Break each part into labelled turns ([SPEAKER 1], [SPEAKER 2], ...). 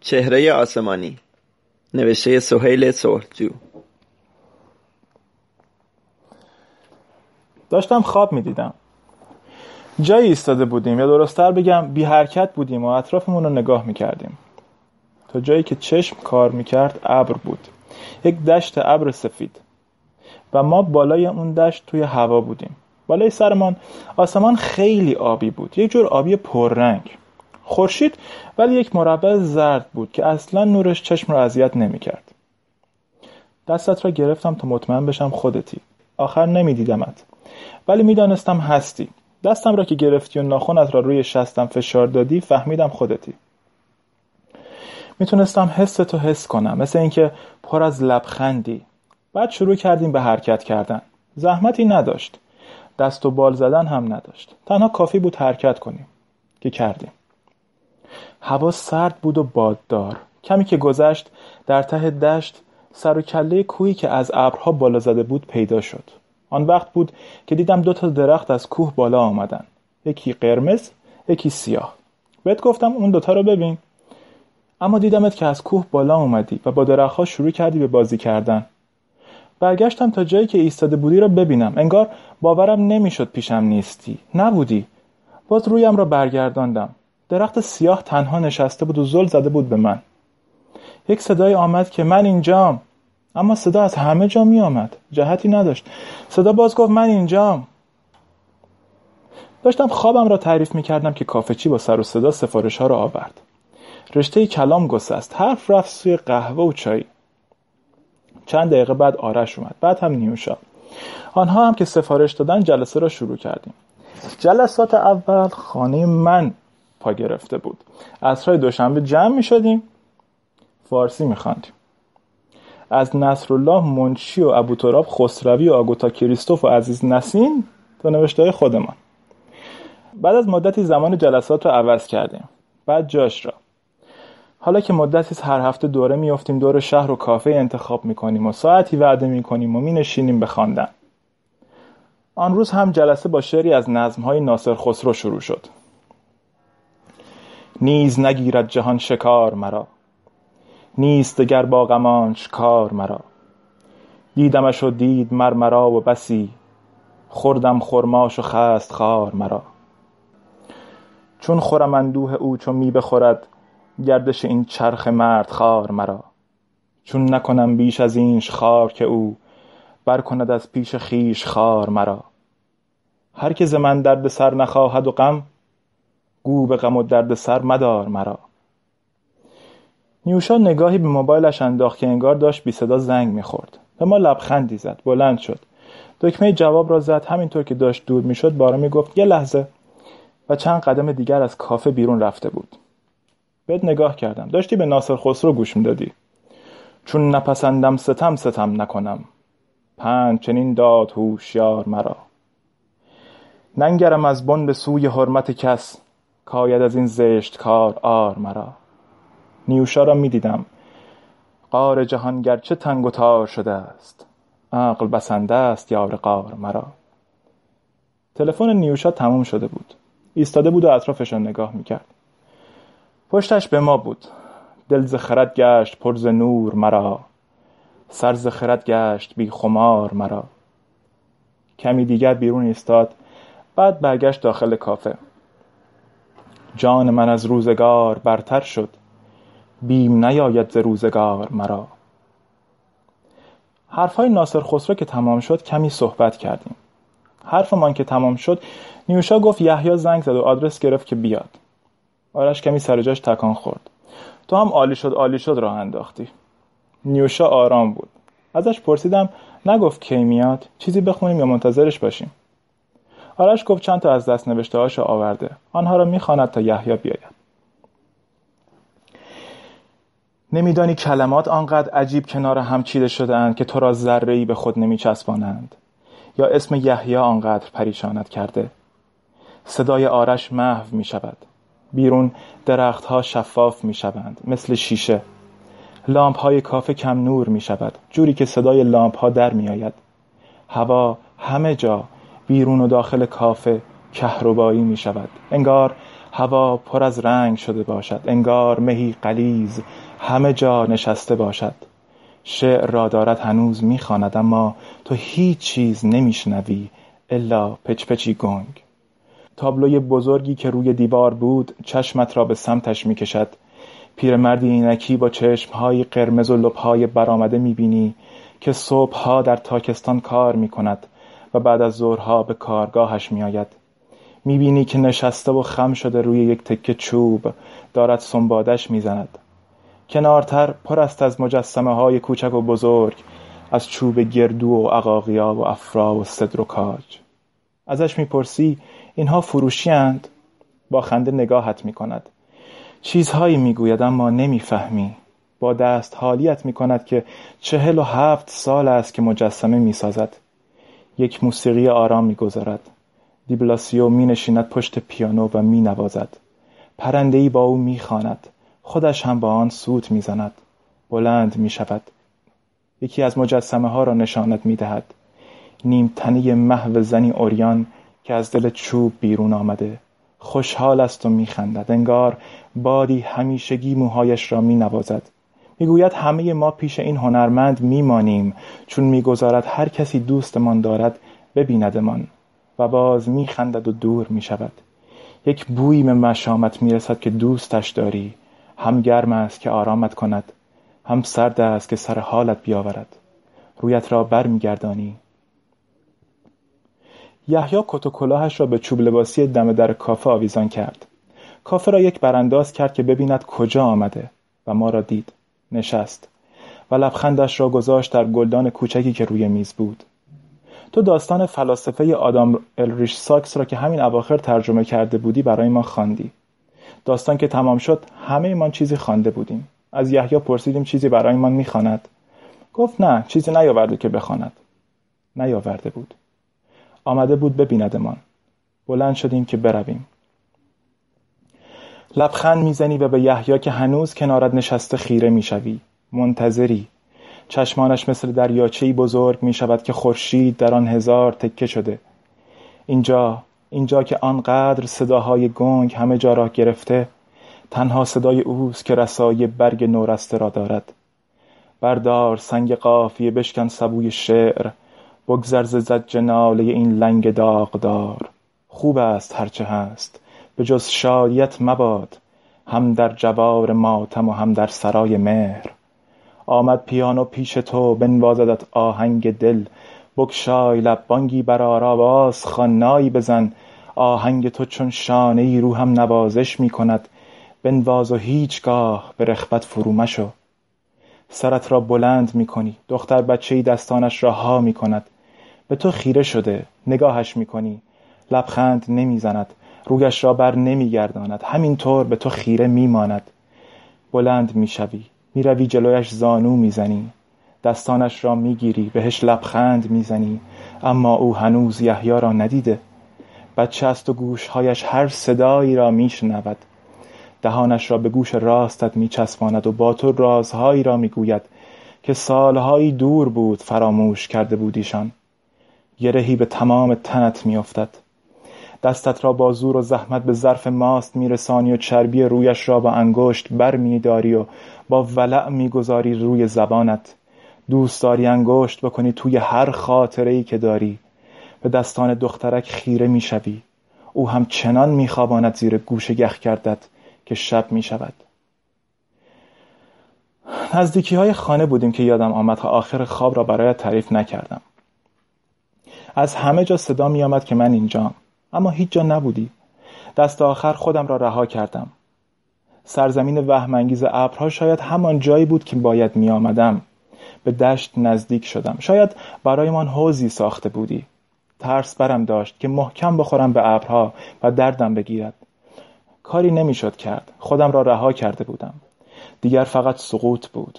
[SPEAKER 1] چهره آسمانی. نوشته سهیل صلحجو.
[SPEAKER 2] داشتم خواب می‌دیدم. جایی ایستاده بودیم یا درستتر بگم بی حرکت بودیم و اطرافمون رو نگاه می‌کردیم. تا جایی که چشم کار می‌کرد ابر بود. یک دشت ابر سفید. و ما بالای اون دشت توی هوا بودیم. بالای سرمان آسمان خیلی آبی بود. یک جور آبی پررنگ. خورشید ولی یک مربع زرد بود که اصلا نورش چشم را اذیت نمی‌کرد. دستت را گرفتم تا مطمئن بشم خودتی. آخر نمیدیدمت. ولی می‌دانستم هستی. دستم را که گرفتی و ناخونت را روی شستم فشار دادی فهمیدم خودتی. می‌تونستم حس تو حس کنم مثل اینکه پر از لبخندی. بعد شروع کردیم به حرکت کردن. زحمتی نداشت. دست و بال زدن هم نداشت. تنها کافی بود حرکت کنیم. که کردیم. هوا سرد بود و باددار. کمی که گذشت در ته دشت سر و کله کوهی که از ابرها بالا زده بود پیدا شد. آن وقت بود که دیدم دو تا درخت از کوه بالا آمدن. یکی قرمز یکی سیاه. بهت گفتم اون دوتا رو ببین. اما دیدمت که از کوه بالا اومدی و با درختها شروع کردی به بازی کردن. برگشتم تا جایی که ایستاده بودی را ببینم. انگار باورم نمی‌شد پیشم نیستی. نبودی. باز رویم را برگرداندم. درخت سیاه تنها نشسته بود و زل زده بود به من. یک صدای آمد که من اینجام. اما صدا از همه جا می آمد. جهتی نداشت. صدا باز گفت من اینجام. داشتم خوابم را تعریف می کردم که کافچی با سر و صدا سفارش ها را آورد. رشته کلام گسست. حرف رفت سوی قهوه و چای. چند دقیقه بعد آرش اومد. بعد هم نیوشا. آنها هم که سفارش دادن جلسه را شروع کردیم. جلسات اول خانه من. پا گرفته بود. عصرهای دوشنبه جمع می شدیم فارسی می خاندیم. از نصرالله منشی و ابوتراب خسروی و آگوتا کریستوف و عزیز نسین تا نوشته خودمان. بعد از مدتی زمان جلسات را عوض کردیم. بعد جاش را. حالا که مدتی هر هفته دوره میافتیم دور شهر و کافه انتخاب می‌کنیم و ساعتی وعده می‌کنیم و مینشینیم به خواندن. آن روز هم جلسه با شعری از نظمهای ناصر خسرو شروع شد. نیز نگیرد جهان شکار مرا. نیست دگر با غمانش کار مرا. دیدمش و دید مر مرا و بسی. خوردم خرماش و خست خار مرا. چون خورم اندوه او چون می بخورد گردش این چرخ مرد خار مرا. چون نکنم بیش از اینش خار که او بر کند از پیش خیش خار مرا. هر که ز من درد سر نخواهد و غم گو به غم و درد سر مدار مرا. نیوشا نگاهی به موبایلش انداخت که انگار داشت بی صدا زنگ می‌خورد. به ما لبخندی زد بلند شد. دکمه جواب را زد همینطور که داشت دور می‌شد بارا می‌گفت یه لحظه. و چند قدم دیگر از کافه بیرون رفته بود. بهت نگاه کردم. داشتی به ناصر خسرو گوش می‌دادی. چون نپسندم ستم ستم نکنم. پنج چنین داد هوشیار مرا. ننگرم از بن به سوی حرمت کس. کاید از این زشت کار آر مرا. نیوشا را می‌دیدم. قار جهان گرچه تنگ و تار شده است. عقل بسنده است یار قار مرا. تلفن نیوشا تموم شده بود. ایستاده بود و اطرافشان نگاه می‌کرد. پشتش به ما بود. دل ز خرد گشت پر ز نور مرا. سر ز خرد گشت بی خمار مرا. کمی دیگر بیرون ایستاد. بعد برگشت داخل کافه. جان من از روزگار برتر شد. بیم نیاید ز روزگار مرا. حرفهای ناصر خسرو که تمام شد کمی صحبت کردیم. حرفمان که تمام شد نیوشا گفت یحیی زنگ زد و آدرس گرفت که بیاد. آرش کمی سر جاش تکان خورد. تو هم عالی شد عالی شد راه انداختی. نیوشا آرام بود. ازش پرسیدم نگفت کی میاد؟ چیزی بخونیم یا منتظرش باشیم؟ آرش گفت چند تا از دست نوشته آورده. آنها را می‌خواند تا یحیی بیاید. نمیدانی کلمات آنقدر عجیب کنار هم چیده شده اند که تو را ذره به خود نمیچسبانند. یا اسم یحیی آنقدر پریشانت کرده. صدای آرش محو می شود بیرون درختها شفاف می شوند مثل شیشه. لامپ های کافه کم نور می شود جوری که صدای لامپ ها در می آید هوا همه جا بیرون و داخل کافه کهربایی می شود. انگار هوا پر از رنگ شده باشد. انگار مهی غلیظ همه جا نشسته باشد. شعر را دارد هنوز می‌خواند اما تو هیچ چیز نمیشنوی الا پچ پچی گنگ. تابلوی بزرگی که روی دیوار بود چشمت را به سمتش می‌کشد پیرمردی اینکی با چشمهای قرمز و لبهای برآمده می‌بینی که صبحها در تاکستان کار می‌کند و بعد از ظهرها به کارگاهش میآید. می‌بینی که نشسته و خم شده روی یک تکه چوب دارد سنبادش می‌زند. کنارتر پر است از مجسمه های کوچک و بزرگ از چوب گردو و عقاقیا و افرا و صدر و کاج. ازش می‌پرسی اینها فروشی اند؟ با خنده نگاهت می‌کند. چیزهایی می‌گوید اما نمی‌فهمی. با دست حالیت می‌کند که چهل و هفت سال است که مجسمه می‌سازد. یک موسیقی آرام می‌گذارد. دیبلاسیو می نشیند پشت پیانو و می نوازد پرندهی با او می خاند. خودش هم با آن سوت می زند. بلند می شود یکی از مجسمه ها را نشانت می دهد نیم محو زنی اوریان که از دل چوب بیرون آمده. خوشحال است و میخندد. انگار بادی همیشگی موهایش را می نوازد می‌گوید همه ما پیش این هنرمند میمانیم چون می‌گذارد هر کسی دوستمان دارد ببیندمان و باز میخندد و دور می‌شود. یک بویی به مشامت می‌رسد که دوستش داری هم گرم است که آرامت کند هم سرد است که سر حالت بیاورد. رویت را بر میگردانی یحیی کت و کلاهش را به چوب لباسی دم در کافه آویزان کرد. کافه را یک برانداز کرد که ببیند کجا آمده و ما را دید. نشست و لبخندش را گذاشت در گلدان کوچکی که روی میز بود. تو داستان فلاسفه آدام الریش ساکس را که همین اواخر ترجمه کرده بودی برای ما خواندی. داستان که تمام شد همه ایمان چیزی خوانده بودیم. از یحیی پرسیدیم چیزی برای من می‌خواند. گفت نه چیزی نیاورده که بخواند. نیاورده بود. آمده بود ببیندمان. بلند شدیم که برویم. لبخند می‌زنی و به یحیی که هنوز کنارت نشسته خیره می‌شوی. منتظری. چشمانش مثل دریاچهای بزرگ می شود که خورشید در آن هزار تکه شده. اینجا اینجا که آنقدر صداهای گنگ همه جا را گرفته تنها صدای اوست که رسای برگ نورسته را دارد. بردار سنگ قافیه بشکن سبوی شعر بگذر ز زج ناله این لنگ داغدار. خوب است هرچه هست. به جز شادیت مباد هم در جوار ماتم و هم در سرای مهر. آمد پیانو پیش تو بنوازدت آهنگ دل. بگشای لب بانگی برآر آواز خوان بزن. آهنگ تو چون شانه ای روحم نوازش می کند بنواز و هیچگاه به رخوت فرو مشو. سرت را بلند می کنی دختر بچه ای دستانش را ها می کند به تو خیره شده نگاهش می کنی لبخند نمی زند رویش را بر نمی گرداند همینطور به تو خیره می ماند بلند می شوی می‌روی جلویش زانو می‌زنی. دستانش را می‌گیری. بهش لبخند می‌زنی. اما او هنوز یحیی را ندیده. بچه است و گوشهایش هر صدایی را میشنود. دهانش را به گوش راستت میچسباند و با تو رازهایی را می‌گوید که سالهایی دور بود فراموش کرده بودیشان گرهی به تمام تنت میافتد. دستت را با زور و زحمت به ظرف ماست میرسانی و چربی رویش را با انگشت بر میداری و با ولع می‌گذاری روی زبانت. دوست داری انگشت بکنی توی هر خاطره ای که داری. به دستان دخترک خیره می‌شوی. او هم چنان میخواباند زیر گوش یخ کردت که شب می‌شود. نزدیکی های خانه بودیم که یادم آمد تا آخر خواب را برایت تعریف نکردم. از همه جا صدا می آمد که من اینجام. اما هیچ جا نبودی. دست آخر خودم را رها کردم. سرزمین وهمانگیز ابرها شاید همان جایی بود که باید می آمدم به دشت نزدیک شدم. شاید برایمان حوزی ساخته بودی. ترس برم داشت که محکم بخورم به ابرها و دردم بگیرد. کاری نمی‌شد کرد. خودم را رها کرده بودم. دیگر فقط سقوط بود.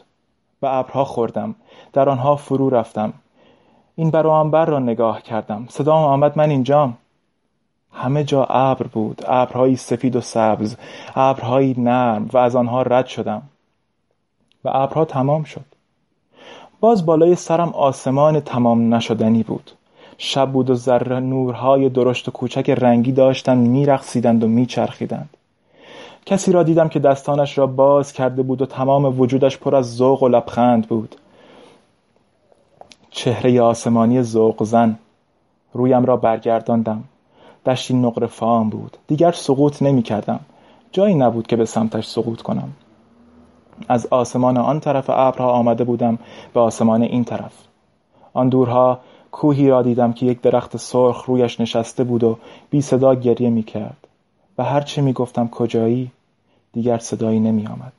[SPEAKER 2] به ابرها خوردم. در آنها فرو رفتم. این بر را نگاه کردم. صدا آمد من اینجام. همه جا ابر بود ابرهایی سفید و سبز ابرهایی نرم و از آنها رد شدم. و ابرها تمام شد. باز بالای سرم آسمان تمام نشدنی بود. شب بود و ذره نورهای درشت و کوچک رنگی داشتند میرقصیدند و میچرخیدند. کسی را دیدم که دستانش را باز کرده بود و تمام وجودش پر از ذوق و لبخند بود. چهره آسمانی ذوق زن. رویم را برگرداندم. دشتی نقره فام بود. دیگر سقوط نمی کردم جایی نبود که به سمتش سقوط کنم. از آسمان آن طرف ابرها آمده بودم به آسمان این طرف. آن دورها کوهی را دیدم که یک درخت سرخ رویش نشسته بود و بی صدا گریه می کرد و هرچه می گفتم کجایی دیگر صدایی نمی آمد